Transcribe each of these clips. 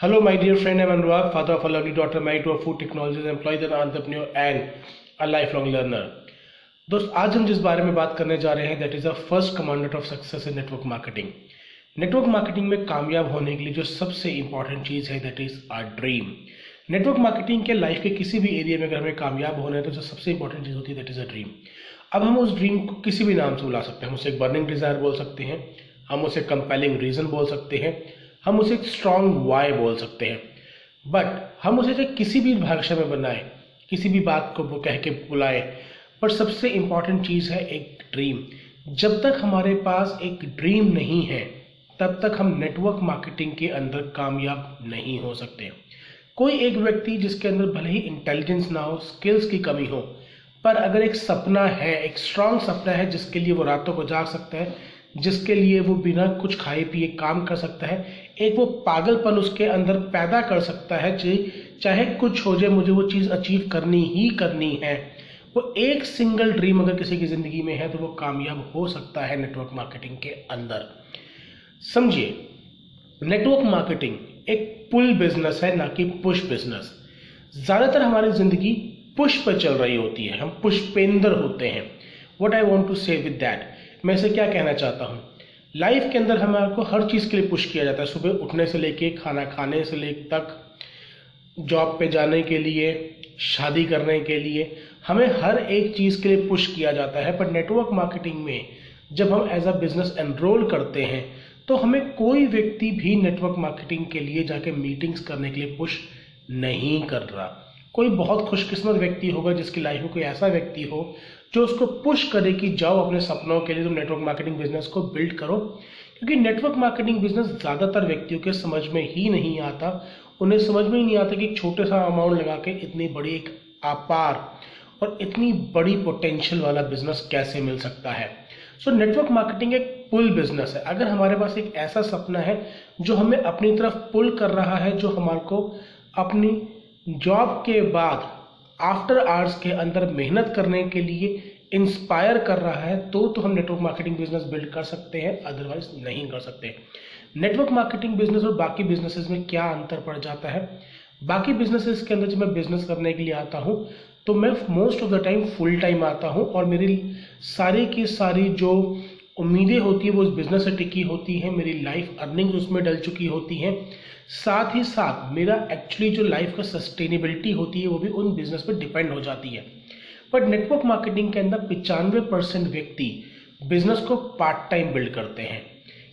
Hello, my dear friend. I'm Anurag, father of a lovely daughter, married to a food technologist, employed an entrepreneur and a lifelong learner. दोस्त आज हम जिस बारे में बात करने जा रहे हैं that is a first commandment of success in network marketing network marketing में कामयाब होने के लिए जो सबसे इंपॉर्टेंट चीज़ है that is our dream network marketing के लाइफ के किसी भी एरिया में अगर हमें कामयाब होना है तो जो सबसे इंपॉर्टेंट चीज़ होती है दैट इज़ अ ड्रीम अब हम उस ड्रीम को किसी भी नाम से बुला सकते हैं। हम उसे बर्निंग डिज़ायर बोल सकते हैं। हम उसे कंपेलिंग रीज़न बोल सकते हैं। हम उसे एक स्ट्रॉन्ग वाई बोल सकते हैं। बट हम उसे चाहे किसी भी भाषा में बनाए, किसी भी बात को वो कह के बुलाए, पर सबसे इंपॉर्टेंट चीज़ है एक ड्रीम जब तक हमारे पास एक ड्रीम नहीं है, तब तक हम नेटवर्क मार्केटिंग के अंदर कामयाब नहीं हो सकते। कोई एक व्यक्ति जिसके अंदर भले ही इंटेलिजेंस ना हो स्किल्स की कमी हो, पर अगर एक सपना है, एक स्ट्रांग सपना है जिसके लिए वो रातों को जाग सकता है, जिसके लिए वो बिना कुछ खाए पिए काम कर सकता है एक वो पागलपन उसके अंदर पैदा कर सकता है चाहे कुछ हो जाए, मुझे वो चीज़ अचीव करनी ही करनी है। वो एक सिंगल ड्रीम अगर किसी की ज़िंदगी में है तो वो कामयाब हो सकता है नेटवर्क मार्केटिंग के अंदर। समझिए नेटवर्क मार्केटिंग एक पुल बिज़नेस है, ना कि पुश बिज़नेस ज़्यादातर हमारी ज़िंदगी पुश पर चल रही होती है, हम पुष्पेंद्र होते हैं। What I want to say with that मैं इसे क्या कहना चाहता हूँ? लाइफ के अंदर हमारे को हर चीज़ के लिए पुश किया जाता है। सुबह उठने से लेके, खाना खाने से ले तक जॉब पे जाने के लिए, शादी करने के लिए, हमें हर एक चीज़ के लिए पुश किया जाता है। पर नेटवर्क मार्केटिंग में जब हम एज अ बिज़नेस एनरोल करते हैं तो हमें कोई व्यक्ति भी नेटवर्क मार्केटिंग के लिए जाके मीटिंग्स करने के लिए पुश नहीं कर रहा। कोई बहुत खुशकिस्मत व्यक्ति होगा जिसकी लाइफ में कोई ऐसा व्यक्ति हो जो उसको पुश करे कि जाओ अपने सपनों के लिए तुम नेटवर्क मार्केटिंग बिज़नेस को बिल्ड करो। क्योंकि नेटवर्क मार्केटिंग बिज़नेस ज़्यादातर व्यक्तियों के समझ में ही नहीं आता। उन्हें समझ में ही नहीं आता कि छोटे सा अमाउंट लगा के इतनी बड़ी एक आपार और इतनी बड़ी पोटेंशियल वाला बिज़नेस कैसे मिल सकता है। सो नेटवर्क मार्केटिंग एक पुल बिज़नेस है। अगर हमारे पास एक ऐसा सपना है जो हमें अपनी तरफ़ पुल कर रहा है, जो हमारे को अपनी जॉब के बाद आफ्टर आवर्स के अंदर मेहनत करने के लिए इंस्पायर कर रहा है तो तो हम नेटवर्क मार्केटिंग बिज़नेस बिल्ड कर सकते हैं अदरवाइज़ नहीं कर सकते। नेटवर्क मार्केटिंग बिज़नेस और बाकी बिजनेसेस में क्या अंतर पड़ जाता है? बाकी बिजनेसेस के अंदर जब मैं बिज़नेस करने के लिए आता हूँ तो मैं most of the time full time आता हूँ और मेरी सारी की सारी जो उम्मीदें होती है, वो उस बिज़नेस से टिकी होती हैं, मेरी लाइफ अर्निंग उसमें डल चुकी होती हैं। साथ ही साथ मेरा एक्चुअली जो लाइफ का सस्टेनेबिलिटी होती है, वो भी उन बिज़नेस पर डिपेंड हो जाती है। बट नेटवर्क मार्केटिंग के अंदर पचानवे परसेंट व्यक्ति बिज़नेस को पार्ट टाइम बिल्ड करते हैं।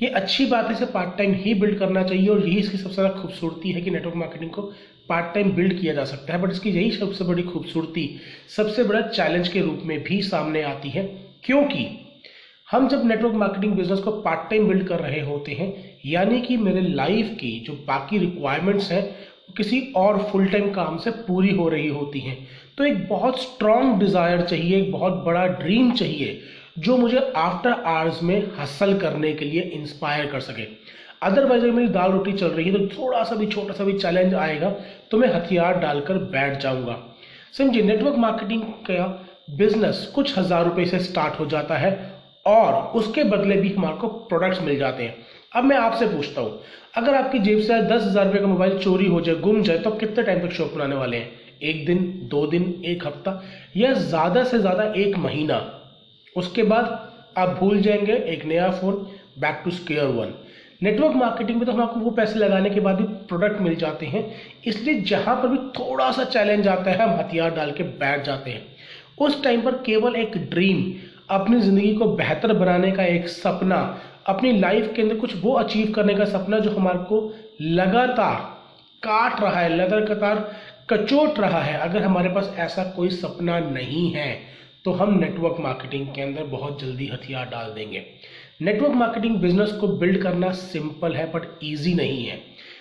ये अच्छी बात है, इसे पार्ट टाइम ही बिल्ड करना चाहिए और यही इसकी सबसे ज़्यादा खूबसूरती है कि नेटवर्क मार्केटिंग को पार्ट टाइम बिल्ड किया जा सकता है। बट इसकी यही सबसे बड़ी खूबसूरती सबसे बड़ा चैलेंज के रूप में भी सामने आती है। क्योंकि हम जब नेटवर्क मार्केटिंग बिज़नेस को पार्ट टाइम बिल्ड कर रहे होते हैं, यानी कि मेरे लाइफ की जो बाकी रिक्वायरमेंट्स हैं किसी और फुल टाइम काम से पूरी हो रही होती हैं। तो एक बहुत स्ट्रॉन्ग डिज़ायर चाहिए, एक बहुत बड़ा ड्रीम चाहिए, जो मुझे आफ्टर आवर्स में हसल करने के लिए इंस्पायर कर सके। अदरवाइज़ अगर मेरी दाल रोटी चल रही है तो थोड़ा सा भी, छोटा सा भी चैलेंज आएगा तो मैं हथियार डालकर बैठ जाऊँगा। समझिए नेटवर्क मार्केटिंग का बिज़नेस कुछ हज़ार रुपए से स्टार्ट हो जाता है और उसके बदले भी हमारे को प्रोडक्ट्स मिल जाते हैं। अब मैं आपसे पूछता हूँ, अगर आपकी जेब से दस हज़ार रुपये का मोबाइल चोरी हो जाए, गुम जाए तो कितने टाइम तक शॉप बनाने वाले हैं? एक दिन, दो दिन, एक हफ़्ता, या ज़्यादा से ज़्यादा एक महीना? उसके बाद आप भूल जाएँगे एक नया phone back to square one network marketing में तो हम आपको वो पैसे लगाने के बाद भी प्रोडक्ट मिल जाते हैं। इसलिए जहाँ पर भी थोड़ा सा चैलेंज आता है, हम हथियार डाल के बैठ जाते हैं। उस टाइम पर केवल एक ड्रीम अपनी ज़िंदगी को बेहतर बनाने का एक सपना, अपनी लाइफ के अंदर कुछ वो अचीव करने का सपना जो हमारे को लगातार काट रहा है, लगातार कचोट रहा है। अगर हमारे पास ऐसा कोई सपना नहीं है तो हम नेटवर्क मार्केटिंग के अंदर बहुत जल्दी हथियार डाल देंगे। नेटवर्क मार्केटिंग बिज़नेस को बिल्ड करना सिंपल है बट ईजी नहीं है।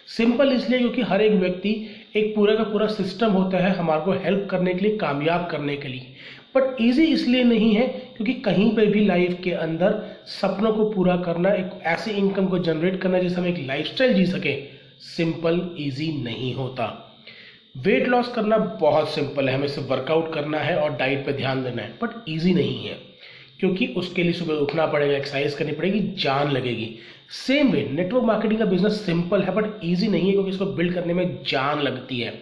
सिंपल इसलिए क्योंकि हर एक व्यक्ति एक पूरा का पूरा सिस्टम होता है हमारे को हेल्प करने के लिए, कामयाब करने के लिए। बट ईजी इसलिए नहीं है क्योंकि कहीं पर भी लाइफ के अंदर सपनों को पूरा करना, एक ऐसी इनकम को जनरेट करना जिससे हम एक लाइफस्टाइल जी सके सिंपल ईजी नहीं होता। वेट लॉस करना बहुत सिंपल है, हमें सिर्फ़ वर्कआउट करना है और डाइट पर ध्यान देना है बट ईजी नहीं है। क्योंकि उसके लिए सुबह उठना पड़ेगा एक्सरसाइज करनी पड़ेगी, जान लगेगी। सेम वे नेटवर्क मार्केटिंग का बिज़नेस सिंपल है बट ईजी नहीं है क्योंकि इसको बिल्ड करने में जान लगती है।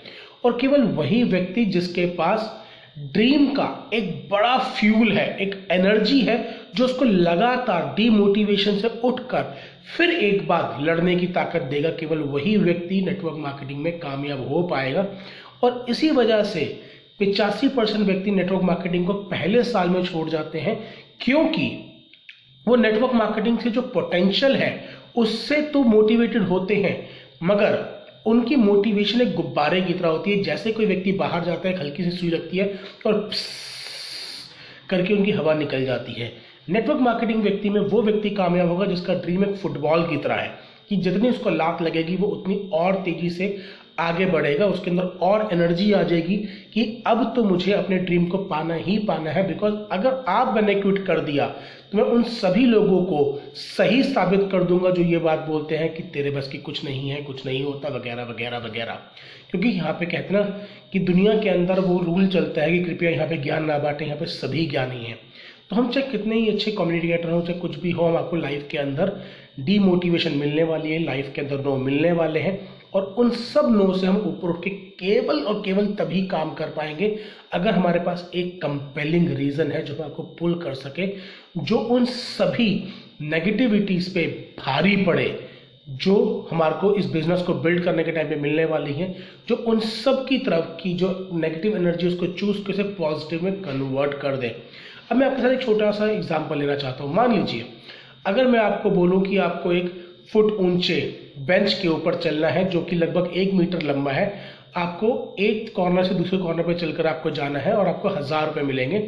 और केवल वही व्यक्ति जिसके पास ड्रीम का एक बड़ा फ्यूल है, एक एनर्जी है, जो उसको लगातार डीमोटिवेशन से उठकर फिर एक बार लड़ने की ताकत देगा, केवल वही व्यक्ति नेटवर्क मार्केटिंग में कामयाब हो पाएगा। और इसी वजह से पिचासी परसेंट व्यक्ति नेटवर्क मार्केटिंग को पहले साल में छोड़ जाते हैं, क्योंकि वो नेटवर्क मार्केटिंग से जो पोटेंशियल है, उससे तो मोटिवेटेड होते हैं, मगर उनकी मोटिवेशन एक गुब्बारे की तरह होती है, जैसे कोई व्यक्ति बाहर जाता है हल्की सी सुई लगती है, और करके उनकी हवा निकल जाती है। नेटवर्क मार्केटिंग व्यक्ति में वो व्यक्ति कामयाब होगा जिसका ड्रीम एक फुटबॉल की तरह है, कि जितनी उसको लात लगेगी, वो उतनी और तेज़ी से आगे बढ़ेगा, उसके अंदर और एनर्जी आ जाएगी कि अब तो मुझे अपने ड्रीम को पाना ही पाना है बिकॉज़ अगर आप मैंने क्विट कर दिया तो मैं उन सभी लोगों को सही साबित कर दूँगा जो ये बात बोलते हैं कि तेरे बस की कुछ नहीं है, कुछ नहीं होता, वगैरह वगैरह वगैरह। क्योंकि यहाँ पे कहते ना कि दुनिया के अंदर वो रूल चलता है कि कृपया यहाँ पे ज्ञान ना बांटे, यहाँ पे सभी ज्ञानी हैं। तो हम चाहे कितने ही अच्छे कम्युनिकेटर हो, चाहे कुछ भी हो, हम आपको लाइफ के अंदर डीमोटिवेशन मिलने वाली है लाइफ के अंदर नो मिलने वाले हैं। और उन सब नो से हम ऊपर उठ के केवल और केवल तभी काम कर पाएँगे अगर हमारे पास एक कंपेलिंग रीजन है जो आपको पुल कर सके, जो उन सभी नेगेटिविटीज पे भारी पड़े, जो हमारे को इस बिज़नेस को बिल्ड करने के टाइम पे मिलने वाली है, जो उन सब की तरफ़ की जो नेगेटिव एनर्जी उसको चूज़ कैसे पॉजिटिव में कन्वर्ट कर दे। अब मैं आपके साथ एक छोटा सा एग्ज़ाम्पल लेना चाहता हूँ। मान लीजिए, अगर मैं आपको बोलूँ कि आपको एक फुट ऊँचे बेंच के ऊपर चलना है, जो कि लगभग एक मीटर लंबा है। आपको एक कॉर्नर से दूसरे कॉर्नर पर चलकर आपको जाना है और आपको हज़ार रुपये मिलेंगे।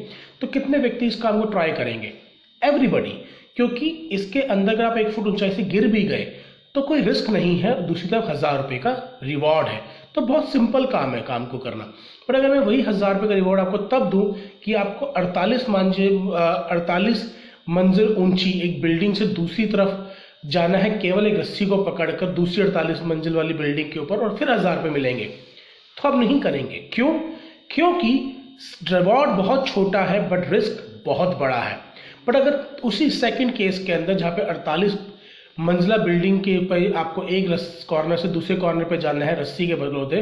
तो कितने व्यक्ति इस काम को ट्राई करेंगे? एवरीबडी क्योंकि इसके अंदर अगर आप एक फुट ऊंचाई से गिर भी गए तो कोई रिस्क नहीं है, दूसरी तरफ़ हज़ार रुपये का रिवॉर्ड है। तो बहुत सिंपल काम है काम को करना। पर अगर मैं वही हज़ार रुपये का रिवॉर्ड आपको तब दूँ कि आपको अड़तालीस मंजिल अड़तालीस मंजिल ऊँची एक बिल्डिंग से दूसरी तरफ़ जाना है केवल एक रस्सी को पकड़कर दूसरी अड़तालीस मंजिल वाली बिल्डिंग के ऊपर और फिर हज़ार रुपये मिलेंगे। तो आप नहीं करेंगे। क्यों? क्योंकि रिवॉर्ड बहुत छोटा है बट रिस्क बहुत बड़ा है। बट अगर उसी सेकंड केस के अंदर जहाँ पे 48 मंजिला बिल्डिंग के ऊपर आपको एक कॉर्नर से दूसरे कॉर्नर पे जाना है, रस्सी के बदलौते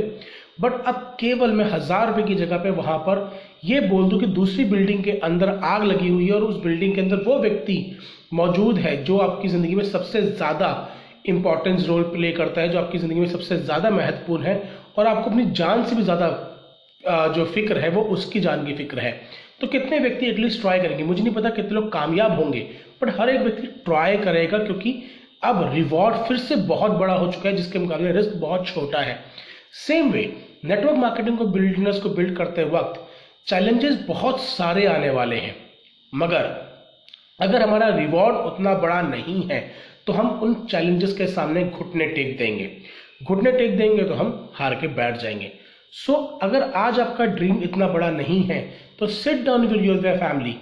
बट अब केवल मैं हज़ार रुपए की जगह पे वहाँ पर ये बोल दूँ कि दूसरी बिल्डिंग के अंदर आग लगी हुई है और उस बिल्डिंग के अंदर वो व्यक्ति मौजूद है जो आपकी ज़िंदगी में सबसे ज़्यादा इंपॉर्टेंस रोल प्ले करता है, जो आपकी ज़िंदगी में सबसे ज़्यादा महत्वपूर्ण है और आपको अपनी जान से भी ज़्यादा जो फ़िक्र है वो उसकी जान की फ़िक्र है। तो कितने व्यक्ति एटलीस्ट ट्राई करेंगे? मुझे नहीं पता कितने लोग कामयाब होंगे बट हर एक व्यक्ति ट्राई करेगा क्योंकि अब रिवॉर्ड फिर से बहुत बड़ा हो चुका है, जिसके मुकाबले रिस्क बहुत छोटा है। सेम वे नेटवर्क मार्केटिंग को बिल्डनेस को बिल्ड करते वक्त चैलेंजेस बहुत सारे आने वाले हैं। मगर अगर हमारा रिवॉर्ड उतना बड़ा नहीं है तो हम उन चैलेंजेस के सामने घुटने टेक देंगे। घुटने टेक देंगे तो हम हार के बैठ जाएँगे। सो so, अगर आज आपका ड्रीम इतना बड़ा नहीं है तो sit down with your family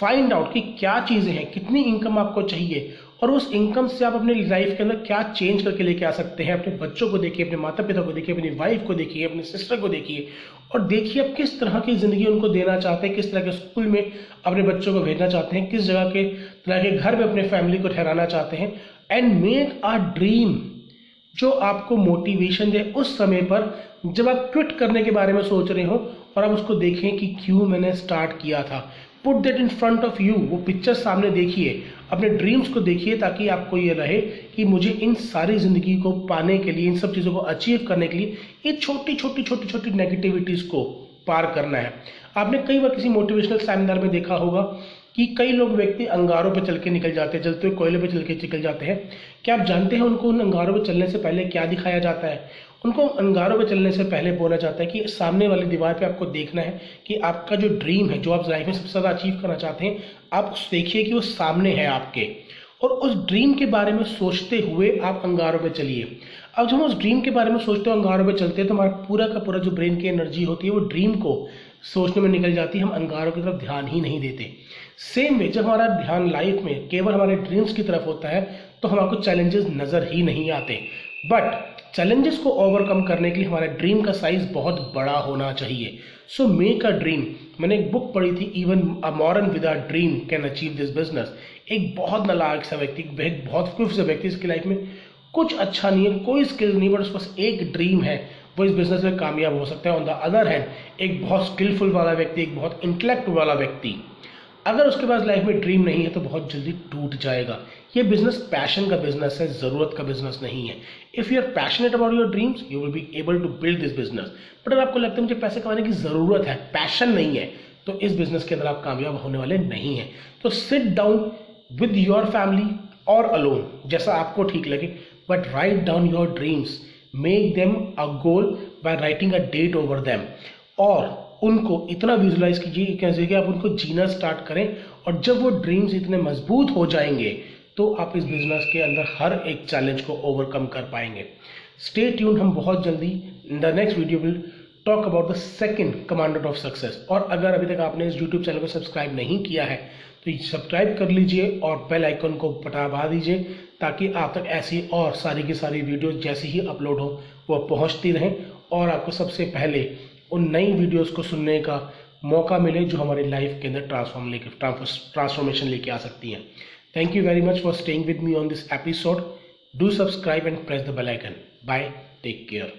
find out कि क्या चीज़ें हैं कितनी इनकम आपको चाहिए और उस इनकम से आप अपने लाइफ के अंदर क्या चेंज करके लेके आ सकते हैं? अपने बच्चों को देखिए, अपने माता पिता को देखिए, अपनी वाइफ को देखिए, अपने सिस्टर को देखिए। और देखिए आप किस तरह की ज़िंदगी उनको देना चाहते हैं, किस तरह के स्कूल में अपने बच्चों को भेजना चाहते हैं, किस जगह के, तरह के घर में अपने फैमिली को ठहराना चाहते हैं। एंड मेक आ ड्रीम जो आपको मोटिवेशन दे उस समय पर जब आप ट्विट करने के बारे में सोच रहे हो और आप उसको देखें कि क्यों मैंने स्टार्ट किया था। Put that in front of you वो पिक्चर सामने देखिए। अपने ड्रीम्स को देखिए ताकि आपको ये रहे कि मुझे इन सारी ज़िंदगी को पाने के लिए, इन सब चीज़ों को अचीव करने के लिए, ये छोटी छोटी छोटी छोटी नेगेटिविटीज़ को पार करना है। आपने कई बार किसी मोटिवेशनल सेमिनार में देखा होगा कि कई लोग व्यक्ति अंगारों पर चल के निकल जाते हैं, जलते हुए कोयले पर चल के निकल जाते हैं। क्या आप जानते हैं उनको उन अंगारों पर चलने से पहले क्या दिखाया जाता है? उनको अंगारों पर चलने से पहले बोला जाता है कि सामने वाली दीवार पे आपको देखना है कि आपका जो ड्रीम है, जो आप लाइफ में सबसे ज़्यादा अचीव करना चाहते हैं, आप देखिए कि वो सामने है आपके। और उस ड्रीम के बारे में सोचते हुए आप अंगारों पे चलिए। अब जब हम उस ड्रीम के बारे में सोचते हो अंगारों पे चलते हैं तो हमारा पूरा का पूरा जो ब्रेन की एनर्जी होती है, वो ड्रीम को सोचने में निकल जाती है। हम अंगारों की तरफ़ ध्यान ही नहीं देते। सेम वे जब हमारा ध्यान लाइफ में केवल हमारे ड्रीम्स की तरफ़ होता है तो हमारे चैलेंजेस नज़र ही नहीं आते। बट चैलेंजेस को ओवरकम करने के लिए हमारा ड्रीम का साइज़ बहुत बड़ा होना चाहिए। सो मेक अ ड्रीम मैंने एक बुक पढ़ी थी even a modern with a dream can achieve this business एक बहुत नलायक सा व्यक्ति, एक बहुत क्विफ सा व्यक्ति, इसकी लाइफ में कुछ अच्छा नहीं है, कोई स्किल नहीं बट उसके पास एक ड्रीम है। वो इस बिज़नेस में कामयाब हो सकता है। ऑन द अदर हैंड एक बहुत स्किलफुल वाला व्यक्ति, एक बहुत इंटेलेक्ट वाला व्यक्ति, अगर उसके पास लाइफ में ड्रीम नहीं है तो बहुत जल्दी टूट जाएगा। ये बिज़नेस पैशन का बिज़नेस है, ज़रूरत का बिज़नेस नहीं है। If you are passionate about your dreams you will be able to build this business but अगर आपको लगता है मुझे पैसे कमाने की ज़रूरत है पैशन नहीं है तो इस बिज़नेस के अंदर आप कामयाब होने वाले नहीं हैं। तो sit down with your family और अलोन जैसा आपको ठीक लगे but write down your dreams make them a goal by writing a date over them और उनको इतना विजुलाइज कीजिए कैसे कि आप उनको जीना स्टार्ट करें और जब वो ड्रीम्स इतने मज़बूत हो जाएँगे तो आप इस बिज़नेस के अंदर हर एक चैलेंज को ओवरकम कर पाएँगे। स्टे ट्यून हम बहुत जल्दी the next video will talk about the second commander of success और अगर अभी तक आपने इस यूट्यूब चैनल को सब्सक्राइब नहीं किया है तो सब्सक्राइब कर लीजिए और बेल आइकन को बटा दीजिए ताकि आप तक ऐसी और सारी की सारी वीडियो जैसी ही अपलोड हो, वो पहुँचती रहें। और आपको सबसे पहले उन नई वीडियोस को सुनने का मौका मिले जो हमारी लाइफ के अंदर ट्रांसफॉर्म लेके ट्रांसफॉर्मेशन लेके आ सकती हैं। Thank you very much for staying with me on this episode do subscribe and press the bell icon bye take care